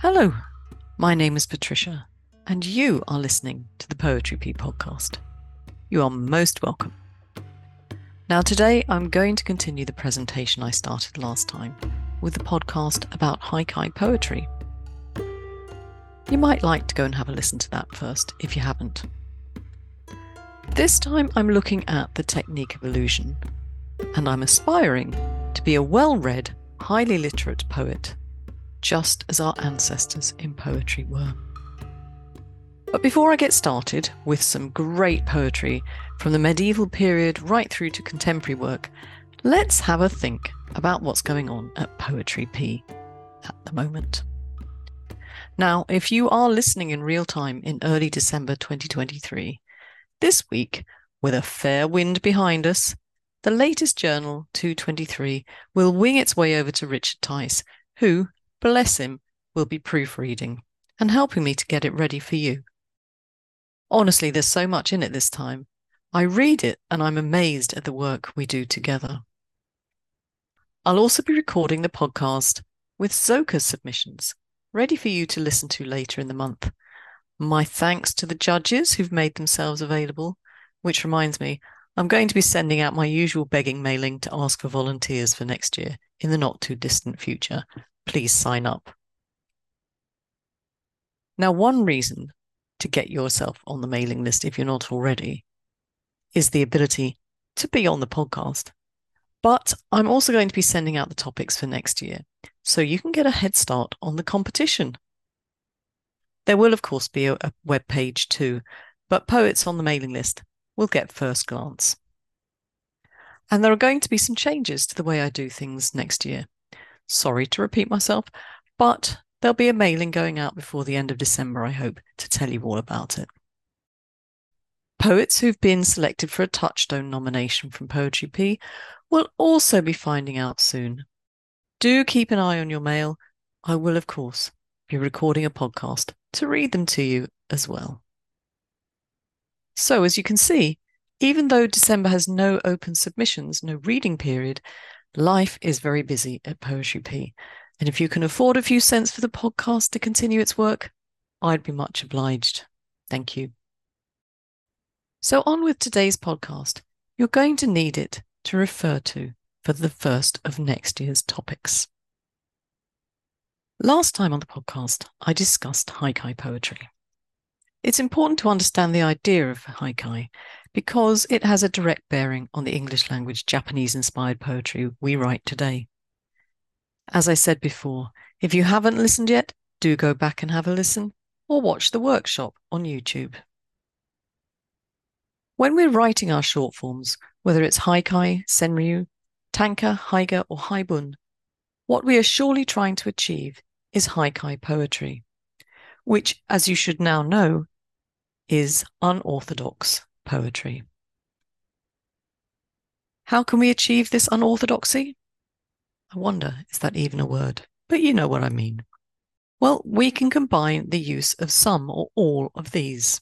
Hello, my name is Patricia, and you are listening to the Poetry Pea podcast. You are most welcome. Now, today I'm going to continue the presentation I started last time with the podcast about haikai poetry. You might like to go and have a listen to that first if you haven't. This time I'm looking at the technique of allusion, and I'm aspiring to be a well read, highly literate poet just as our ancestors in poetry were. But before I get started with some great poetry from the medieval period right through to contemporary work, let's have a think about what's going on at Poetry Pea at the moment. Now, if you are listening in real time in early December 2023, this week, with a fair wind behind us, the latest journal, 223, will wing its way over to Richard Tice, who, bless him, will be proofreading and helping me to get it ready for you. Honestly, there's so much in it this time. I read it and I'm amazed at the work we do together. I'll also be recording the podcast with Zoka's submissions, ready for you to listen to later in the month. My thanks to the judges who've made themselves available, which reminds me, I'm going to be sending out my usual begging mailing to ask for volunteers for next year in the not too distant future please sign up. Now, one reason to get yourself on the mailing list if you're not already is the ability to be on the podcast. But I'm also going to be sending out the topics for next year so you can get a head start on the competition. There will, of course, be a, a web page too, but poets on the mailing list will get first glance. And there are going to be some changes to the way I do things next year. Sorry to repeat myself, but there'll be a mailing going out before the end of December, I hope, to tell you all about it. Poets who've been selected for a Touchstone nomination from Poetry Pea will also be finding out soon. Do keep an eye on your mail. I will, of course, be recording a podcast to read them to you as well. So, as you can see, even though December has no open submissions, no reading period, Life is very busy at Poetry Pea. And if you can afford a few cents for the podcast to continue its work, I'd be much obliged. Thank you. So, on with today's podcast. You're going to need it to refer to for the first of next year's topics. Last time on the podcast, I discussed haikai poetry. It's important to understand the idea of haikai because it has a direct bearing on the English language Japanese inspired poetry we write today. As I said before, if you haven't listened yet, do go back and have a listen or watch the workshop on YouTube. When we're writing our short forms, whether it's haikai, senryu, tanka, haiga, or haibun, what we are surely trying to achieve is haikai poetry which, as you should now know, is unorthodox poetry. How can we achieve this unorthodoxy? I wonder, is that even a word? But you know what I mean. Well, we can combine the use of some or all of these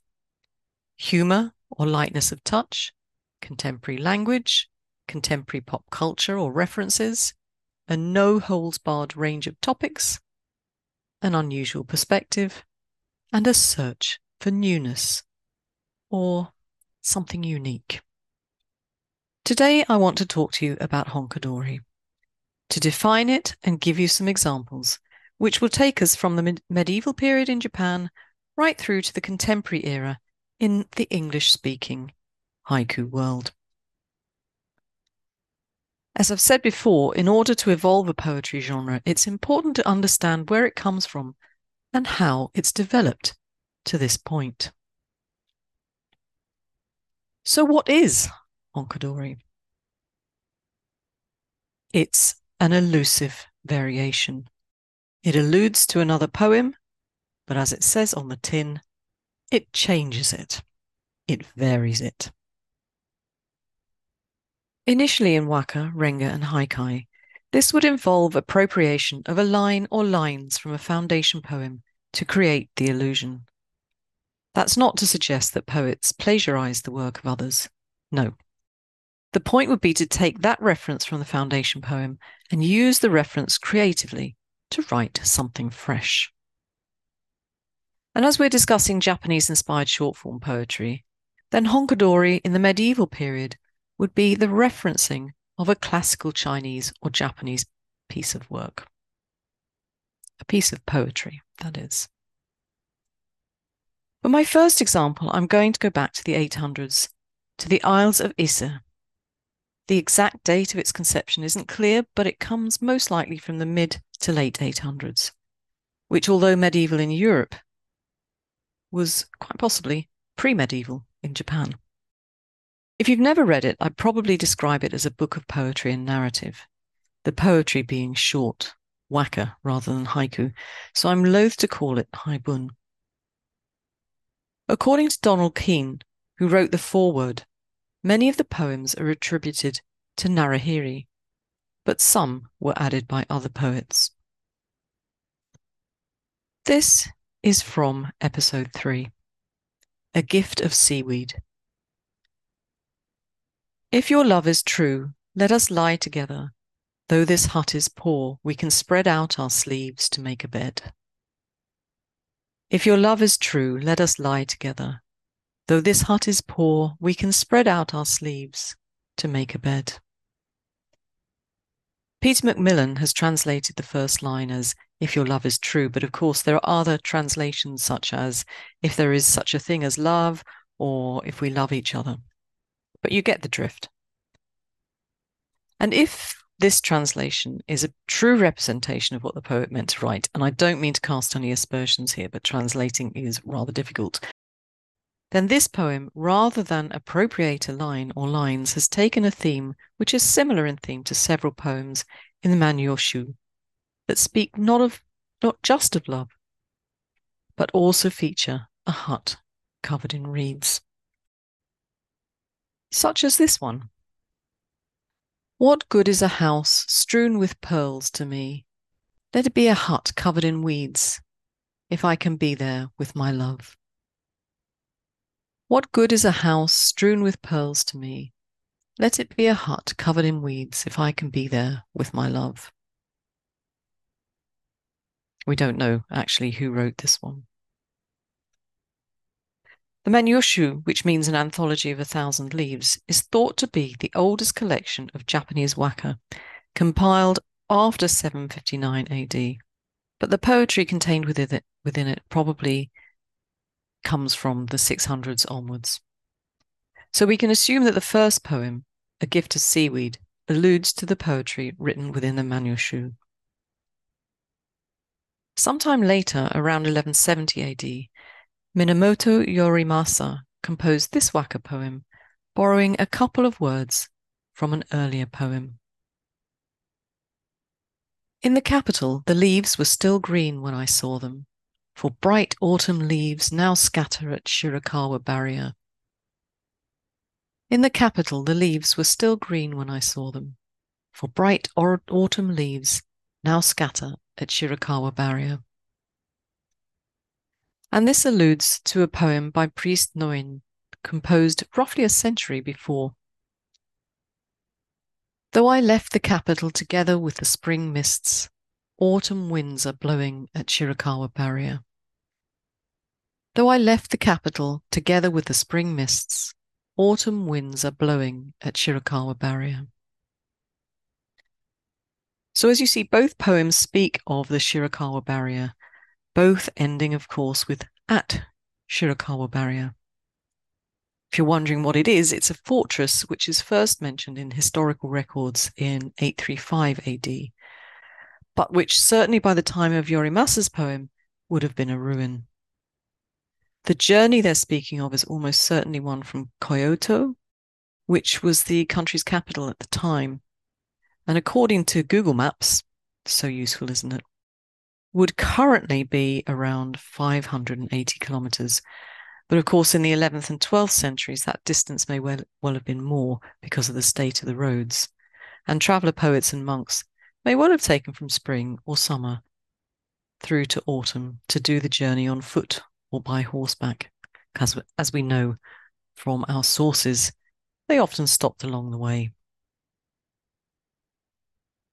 humour or lightness of touch, contemporary language, contemporary pop culture or references, a no holds barred range of topics, an unusual perspective, and a search for newness or something unique. Today, I want to talk to you about Honkadori, to define it and give you some examples, which will take us from the med- medieval period in Japan right through to the contemporary era in the English speaking haiku world. As I've said before, in order to evolve a poetry genre, it's important to understand where it comes from and how it's developed to this point. So, what is Honkadori? It's an allusive variation. It alludes to another poem, but as it says on the tin, it changes it, it varies it. Initially in waka, renga, and haikai, this would involve appropriation of a line or lines from a foundation poem to create the allusion. That's not to suggest that poets plagiarize the work of others. No. The point would be to take that reference from the foundation poem and use the reference creatively to write something fresh. And as we're discussing Japanese inspired short form poetry, then Honkadori in the medieval period would be the referencing of a classical Chinese or Japanese piece of work. A piece of poetry, that is. For my first example, I'm going to go back to the 800s, to the Tales of Ise. The exact date of its conception isn't clear, but it comes most likely from the mid to late 800s, which, although medieval in Europe, was quite possibly pre medieval in Japan. If you've never read it, I'd probably describe it as a book of poetry and narrative, the poetry being short, waka rather than haiku, so I'm loath to call it haibun. According to Donald Keene, who wrote the foreword, many of the poems are attributed to Narihira, but some were added by other poets. This is from episode 3 A Gift of Seaweed. If your love is true, let us lie together. Though this hut is poor, we can spread out our sleeves to make a bed. If your love is true, let us lie together. Though this hut is poor, we can spread out our sleeves to make a bed. Peter Macmillan has translated the first line as if your love is true, but of course there are other translations such as if there is such a thing as love or if we love each other. But you get the drift. And if this translation is a true representation of what the poet meant to write, and I don't mean to cast any aspersions here, but translating is rather difficult, then this poem, rather than appropriate a line or lines, has taken a theme which is similar in theme to several poems in the Manyoshu that speak not of not just of love, but also feature a hut covered in reeds. Such as this one. What good is a house strewn with pearls to me? Let it be a hut covered in weeds, if I can be there with my love. What good is a house strewn with pearls to me? Let it be a hut covered in weeds if I can be there with my love. We don't know actually who wrote this one. The Manyoshu, which means an anthology of a thousand leaves, is thought to be the oldest collection of Japanese waka, compiled after 759 AD. But the poetry contained within it, within it probably comes from the 600s onwards. So we can assume that the first poem, A Gift of Seaweed, alludes to the poetry written within the Manyoshu. Sometime later, around 1170 AD, Minamoto Yorimasa composed this waka poem, borrowing a couple of words from an earlier poem. In the capital, the leaves were still green when I saw them, for bright autumn leaves now scatter at Shirakawa barrier. In the capital, the leaves were still green when I saw them, for bright autumn leaves now scatter at Shirakawa barrier. And this alludes to a poem by priest Noin, composed roughly a century before. Though I left the capital together with the spring mists, autumn winds are blowing at Shirakawa barrier. Though I left the capital together with the spring mists, autumn winds are blowing at Shirakawa barrier. So, as you see, both poems speak of the Shirakawa barrier, both ending, of course, with at Shirakawa barrier. If you're wondering what it is, it's a fortress which is first mentioned in historical records in 835 AD, but which certainly by the time of Yorimasa's poem would have been a ruin. The journey they're speaking of is almost certainly one from Kyoto, which was the country's capital at the time. And according to Google Maps, so useful, isn't it? Would currently be around 580 kilometers. But of course, in the 11th and 12th centuries, that distance may well, well have been more because of the state of the roads. And traveller poets and monks may well have taken from spring or summer through to autumn to do the journey on foot or by horseback, because as we know from our sources, they often stopped along the way.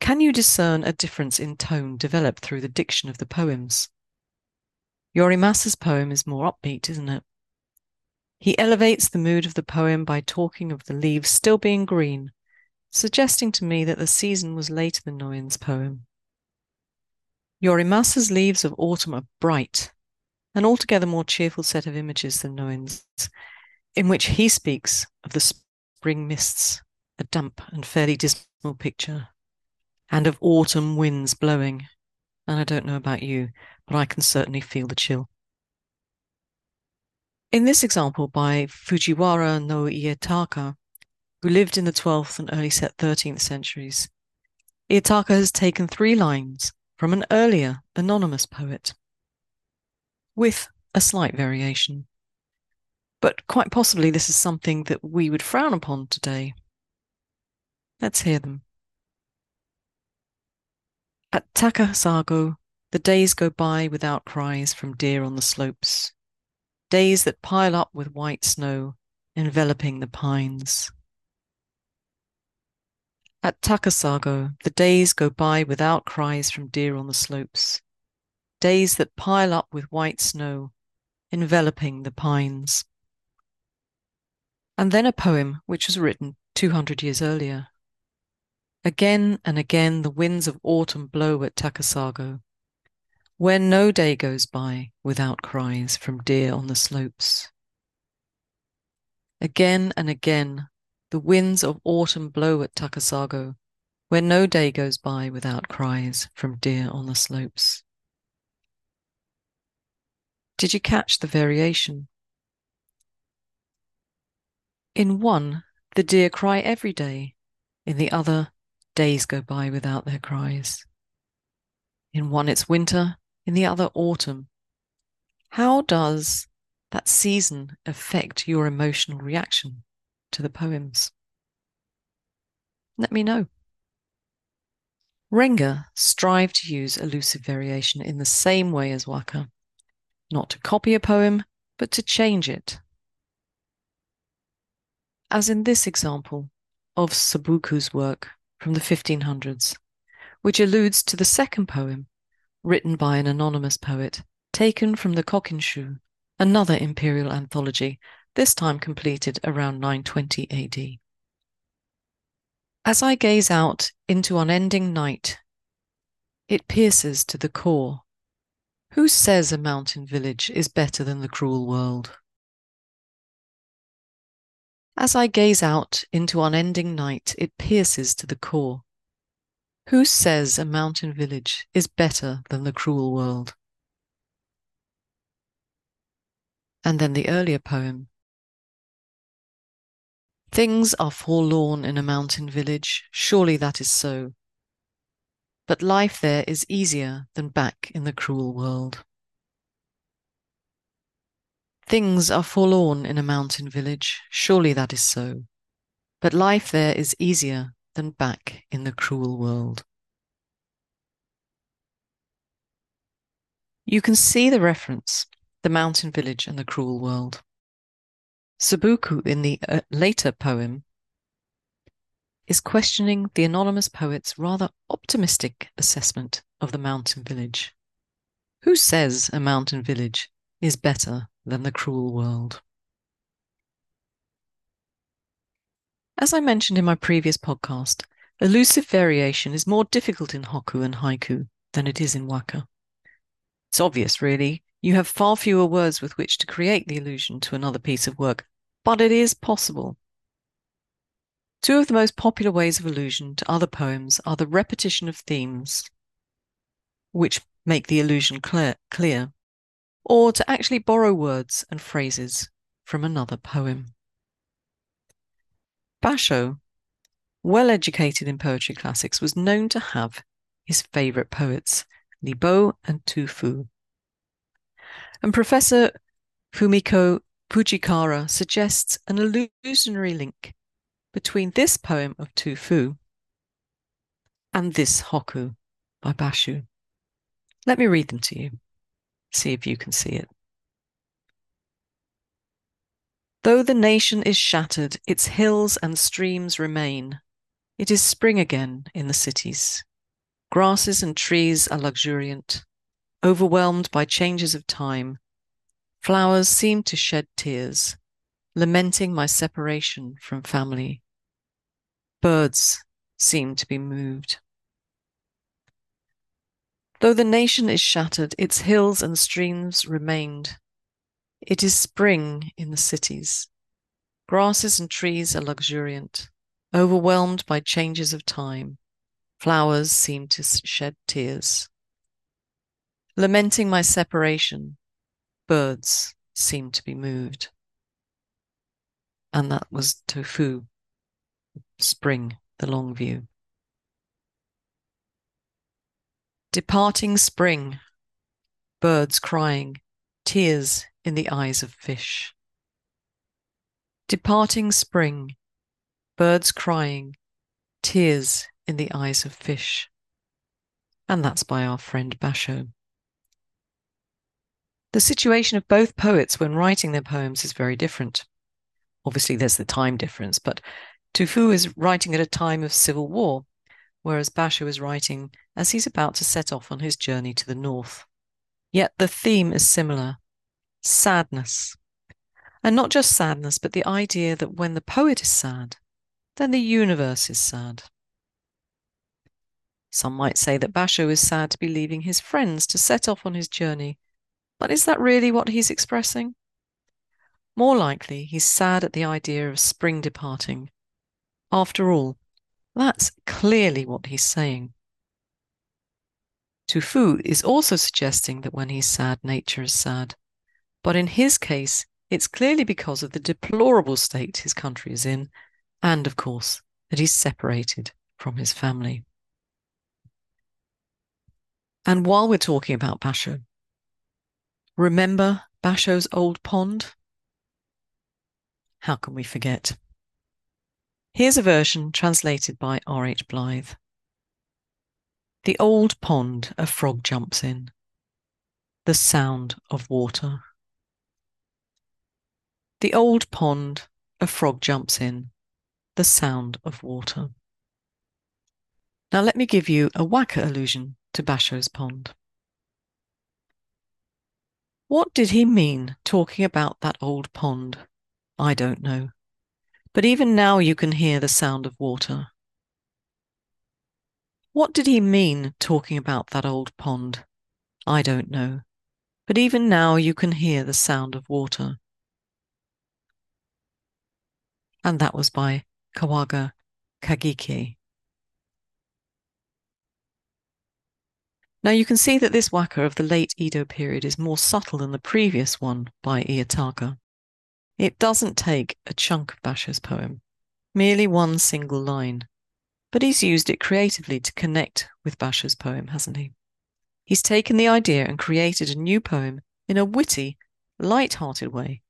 Can you discern a difference in tone developed through the diction of the poems? Yorimasa's poem is more upbeat, isn't it? He elevates the mood of the poem by talking of the leaves still being green, suggesting to me that the season was later than Noin's poem. Yorimasa's leaves of autumn are bright, an altogether more cheerful set of images than Noin's, in which he speaks of the spring mists, a damp and fairly dismal picture, and of autumn winds blowing. And I don't know about you, but I can certainly feel the chill. In this example by Fujiwara no Ietaka, who lived in the 12th and early 13th centuries, Ietaka has taken three lines from an earlier anonymous poet, with a slight variation. But quite possibly this is something that we would frown upon today. Let's hear them. At Takasago, the days go by without cries from deer on the slopes, days that pile up with white snow, enveloping the pines. At Takasago, the days go by without cries from deer on the slopes, days that pile up with white snow, enveloping the pines. And then a poem which was written 200 years earlier. Again and again the winds of autumn blow at Takasago, where no day goes by without cries from deer on the slopes. Again and again the winds of autumn blow at Takasago, where no day goes by without cries from deer on the slopes. Did you catch the variation? In one, the deer cry every day. In the other, Days go by without their cries. In one, it's winter, in the other, autumn. How does that season affect your emotional reaction to the poems? Let me know. Renga strive to use allusive variation in the same way as Waka, not to copy a poem, but to change it. As in this example of Soboku's work, from the 1500s, which alludes to the second poem written by an anonymous poet, taken from the Kokinshu, another imperial anthology, this time completed around 920 AD. As I gaze out into unending night, it pierces to the core. Who says a mountain village is better than the cruel world? As I gaze out into unending night, it pierces to the core. Who says a mountain village is better than the cruel world? And then the earlier poem. Things are forlorn in a mountain village, surely that is so. But life there is easier than back in the cruel world. Things are forlorn in a mountain village, surely that is so. But life there is easier than back in the cruel world. You can see the reference, the mountain village and the cruel world. Soboku in the uh, later poem is questioning the anonymous poet's rather optimistic assessment of the mountain village. Who says a mountain village is better than the cruel world. As I mentioned in my previous podcast, allusive variation is more difficult in hokku and haiku than it is in waka. It's obvious, really. You have far fewer words with which to create the allusion to another piece of work, but it is possible. Two of the most popular ways of allusion to other poems are the repetition of themes, which make the allusion clear, clear or to actually borrow words and phrases from another poem. Basho, well educated in poetry classics, was known to have his favourite poets, Li Bo and Tu Fu. And Professor Fumiko Fujikara suggests an illusionary link between this poem of Tu Fu and this hokku by Basho. Let me read them to you. See if you can see it. Though the nation is shattered, its hills and streams remain. It is spring again in the cities. Grasses and trees are luxuriant. Overwhelmed by changes of time, flowers seem to shed tears, lamenting my separation from family. Birds seem to be moved. Though the nation is shattered, its hills and streams remained. It is spring in the cities. Grasses and trees are luxuriant, overwhelmed by changes of time. Flowers seem to shed tears. Lamenting my separation, birds seem to be moved. And that was Tu Fu, spring, the long view. Departing spring, birds crying, tears in the eyes of fish. Departing spring, birds crying, tears in the eyes of fish. And that's by our friend Basho. The situation of both poets when writing their poems is very different. Obviously, there's the time difference, but Tu Fu is writing at a time of civil war, whereas Basho is writing as he's about to set off on his journey to the north. Yet the theme is similar sadness. And not just sadness, but the idea that when the poet is sad, then the universe is sad. Some might say that Basho is sad to be leaving his friends to set off on his journey but is that really what he's expressing? More likely, he's sad at the idea of spring departing. After all, that's clearly what he's saying. Tu Fu is also suggesting that when he's sad, nature is sad. But in his case, it's clearly because of the deplorable state his country is in, and of course, that he's separated from his family. And while we're talking about Basho, Remember Basho's old pond? How can we forget? Here's a version translated by R.H. Blyth. The old pond a frog jumps in. The sound of water. The old pond a frog jumps in. The sound of water. Now let me give you a Waka allusion to Basho's pond. What did he mean talking about that old pond? I don't know. But even now you can hear the sound of water. What did he mean talking about that old pond? I don't know. But even now you can hear the sound of water. And that was by Kagawa Kageki. Now you can see that this waka of the late Edo period is more subtle than the previous one by Ietaka. It doesn't take a chunk of Basho's poem, merely one single line, but he's used it creatively to connect with Basho's poem, hasn't he? He's taken the idea and created a new poem in a witty, light-hearted way.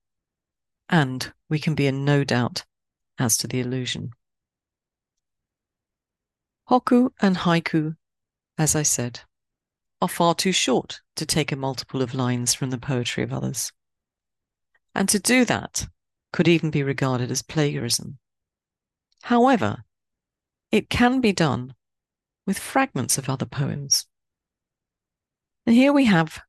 And we can be in no doubt as to the allusion. Hokku and haiku, as I said, are far too short to take a multiple of lines from the poetry of others. And to do that could even be regarded as plagiarism. However, it can be done with fragments of other poems. And here we have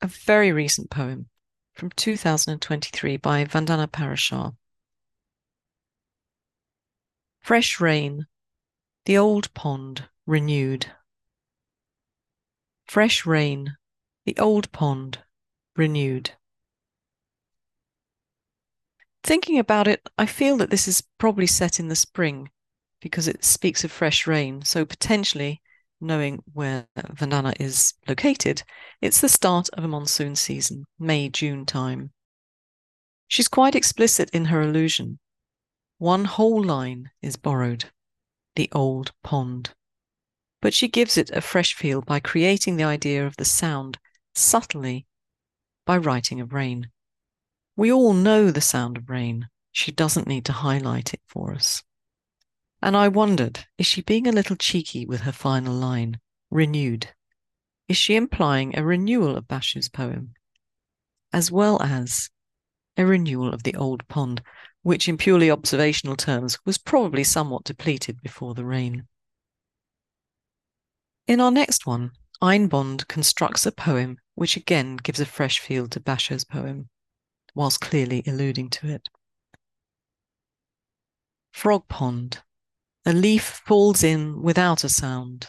a very recent poem from 2023 by Vandana Parashar. Fresh rain, the old pond renewed fresh rain, the old pond renewed. Thinking about it, I feel that this is probably set in the spring because it speaks of fresh rain. So potentially, knowing where Vandana is located, it's the start of a monsoon season, May, June time. She's quite explicit in her allusion. One whole line is borrowed the old pond but she gives it a fresh feel by creating the idea of the sound subtly by writing of rain. We all know the sound of rain. She doesn't need to highlight it for us. And I wondered, is she being a little cheeky with her final line, renewed? Is she implying a renewal of Basho's poem, as well as a renewal of the old pond, which in purely observational terms was probably somewhat depleted before the rain? In our next one, Einbond constructs a poem which again gives a fresh feel to Basho's poem, whilst clearly alluding to it. Frog Pond. A leaf falls in without a sound.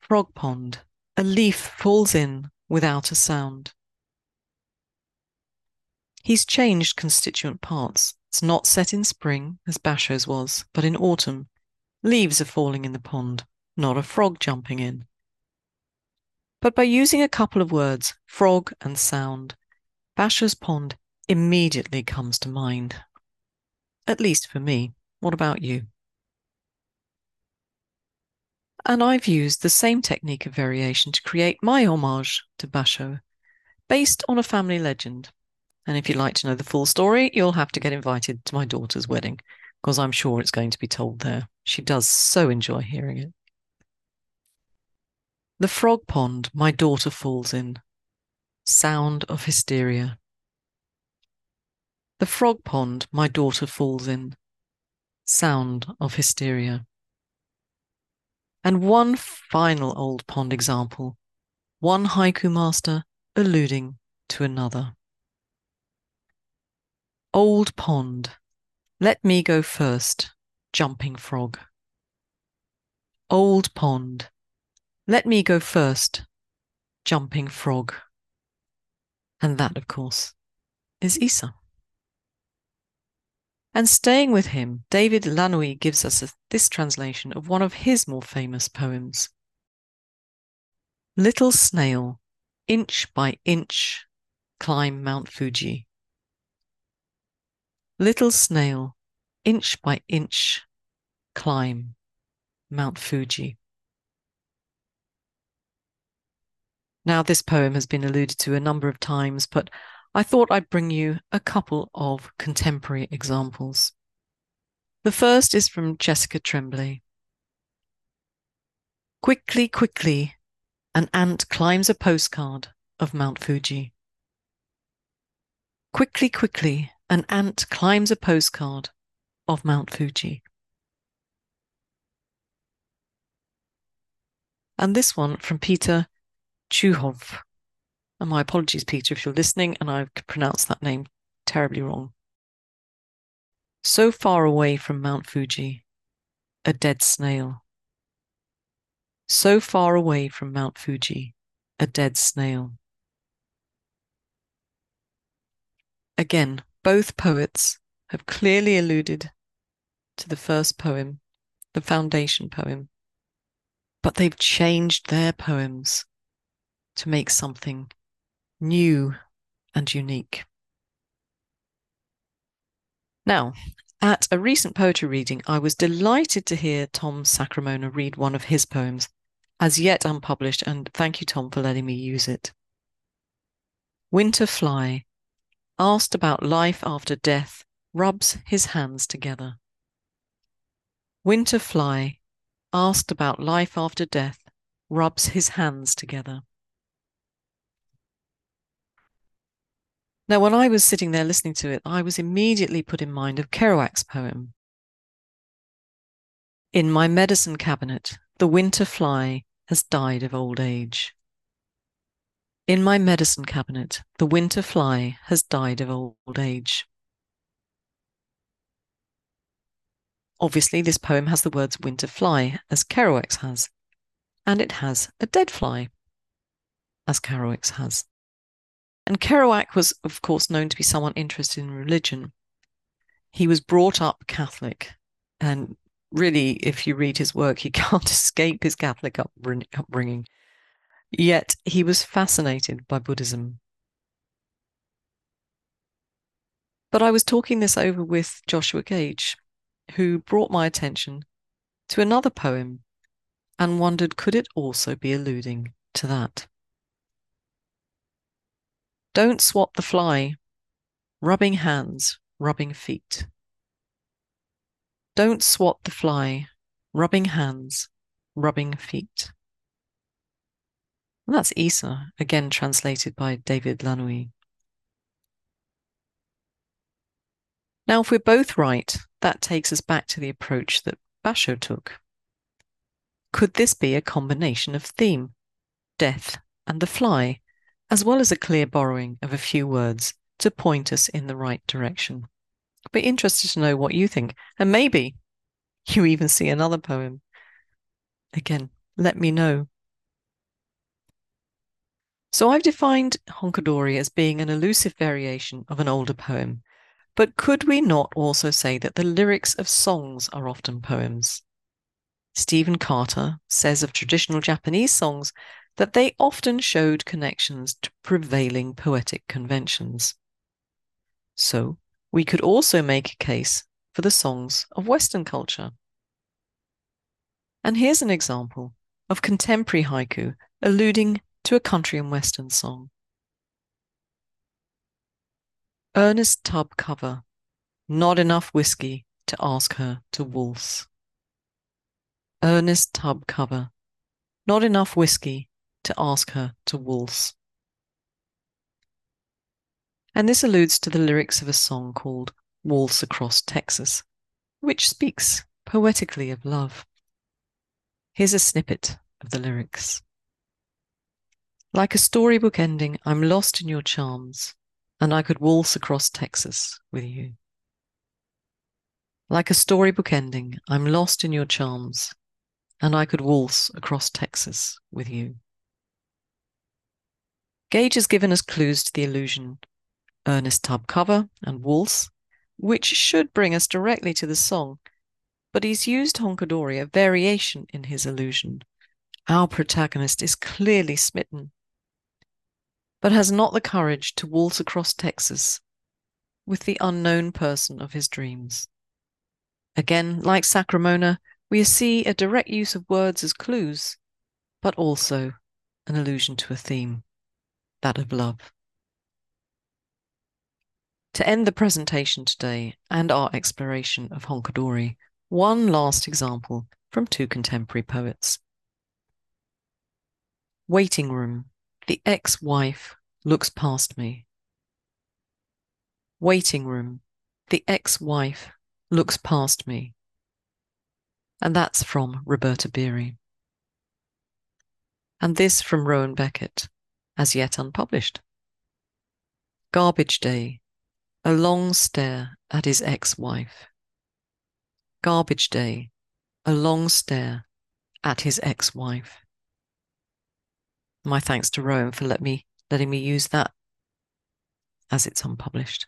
Frog Pond. A leaf falls in without a sound. He's changed constituent parts. It's not set in spring, as Basho's was, but in autumn. Leaves are falling in the pond, not a frog jumping in. But by using a couple of words, frog and sound, Basho's pond immediately comes to mind. At least for me. What about you? And I've used the same technique of variation to create my homage to Basho, based on a family legend and if you'd like to know the full story, you'll have to get invited to my daughter's wedding because I'm sure it's going to be told there. She does so enjoy hearing it. The frog pond my daughter falls in. Sound of hysteria. The frog pond my daughter falls in. Sound of hysteria. And one final old pond example, one haiku master alluding to another. Old pond, let me go first, jumping frog. Old pond, let me go first, jumping frog. And that, of course, is Issa. And staying with him, David Lanoue gives us a, this translation of one of his more famous poems. Little snail, inch by inch, climb Mount Fuji. Little snail, inch by inch, climb Mount Fuji. Now, this poem has been alluded to a number of times, but I thought I'd bring you a couple of contemporary examples. The first is from Jessica Tremblay. Quickly, quickly, an ant climbs a postcard of Mount Fuji. Quickly, quickly, an ant climbs a postcard of Mount Fuji. And this one from Peter Chuhov. And my apologies, Peter, if you're listening and I've pronounced that name terribly wrong. So far away from Mount Fuji, a dead snail. So far away from Mount Fuji, a dead snail. Again, both poets have clearly alluded to the first poem, the foundation poem, but they've changed their poems to make something new and unique. Now, at a recent poetry reading, I was delighted to hear Tom Sacramona read one of his poems, as yet unpublished, and thank you, Tom, for letting me use it. Winter Fly asked about life after death, rubs his hands together. Winter Fly, asked about life after death, rubs his hands together. Now, when I was sitting there listening to it, I was immediately put in mind of Kerouac's poem. In my medicine cabinet, the winter fly has died of old age. In my medicine cabinet, the winter fly has died of old age. Obviously, this poem has the words winter fly, as Kerouac's has, and it has a dead fly, as Kerouac's has. And Kerouac was, of course, known to be someone interested in religion. He was brought up Catholic, and really, if you read his work, he can't escape his Catholic upbringing. Yet he was fascinated by Buddhism. But I was talking this over with Joshua Gage, who brought my attention to another poem and wondered could it also be alluding to that? Don't swat the fly, rubbing hands, rubbing feet. Don't swat the fly, rubbing hands, rubbing feet. And that's Issa, again translated by David Lanoue. Now, if we're both right, that takes us back to the approach that Basho took. Could this be a combination of theme, death, and the fly, as well as a clear borrowing of a few words to point us in the right direction? Be interested to know what you think, and maybe you even see another poem. Again, let me know. So I've defined Honkadori as being an allusive variation of an older poem. But could we not also say that the lyrics of songs are often poems? Stephen Carter says of traditional Japanese songs that they often showed connections to prevailing poetic conventions. So, we could also make a case for the songs of Western culture. And here's an example of contemporary haiku alluding to a country and western song. Ernest Tubb cover, not enough whiskey to ask her to waltz. Ernest Tubb cover, not enough whiskey to ask her to waltz. And this alludes to the lyrics of a song called Waltz Across Texas, which speaks poetically of love. Here's a snippet of the lyrics. Like a storybook ending, I'm lost in your charms, and I could waltz across Texas with you. Like a storybook ending, I'm lost in your charms, and I could waltz across Texas with you. Gage has given us clues to the allusion Ernest Tubb cover and waltz, which should bring us directly to the song, but he's used Honkadori, a variation in his allusion. Our protagonist is clearly smitten but has not the courage to waltz across Texas with the unknown person of his dreams. Again, like Sacramona, we see a direct use of words as clues, but also an allusion to a theme, that of love. To end the presentation today and our exploration of Honkadori, one last example from two contemporary poets. Waiting Room the ex wife looks past me. Waiting room. The ex wife looks past me. And that's from Roberta Beary. And this from Rowan Beckett, as yet unpublished. Garbage Day, a long stare at his ex wife. Garbage Day, a long stare at his ex wife my thanks to Rowan for let me letting me use that as it's unpublished.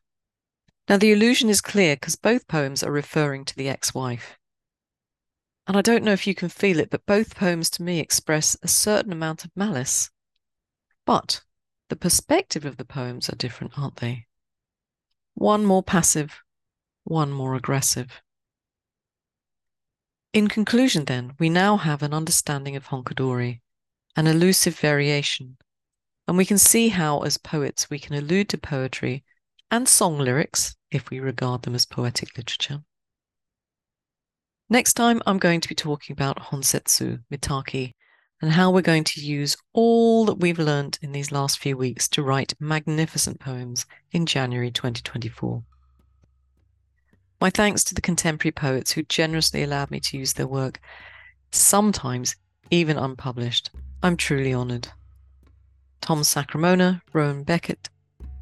Now the allusion is clear because both poems are referring to the ex-wife. And I don't know if you can feel it, but both poems to me express a certain amount of malice. But the perspective of the poems are different, aren't they? One more passive, one more aggressive. In conclusion, then, we now have an understanding of Honkadori an allusive variation, and we can see how, as poets, we can allude to poetry and song lyrics if we regard them as poetic literature. Next time, I'm going to be talking about Honzetsu, Mitate, and how we're going to use all that we've learned in these last few weeks to write magnificent poems in January 2024. My thanks to the contemporary poets who generously allowed me to use their work, sometimes even unpublished. I'm truly honoured. Tom Sacramona, Rowan Beckett,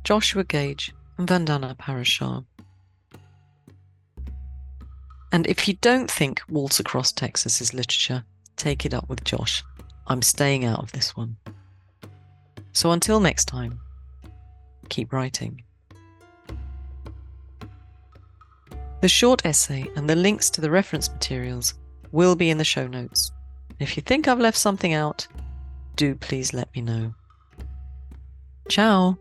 Joshua Gage, and Vandana Parashar. And if you don't think Waltz Across Texas is literature, take it up with Josh. I'm staying out of this one. So until next time, keep writing. The short essay and the links to the reference materials will be in the show notes. If you think I've left something out, do please let me know. Ciao!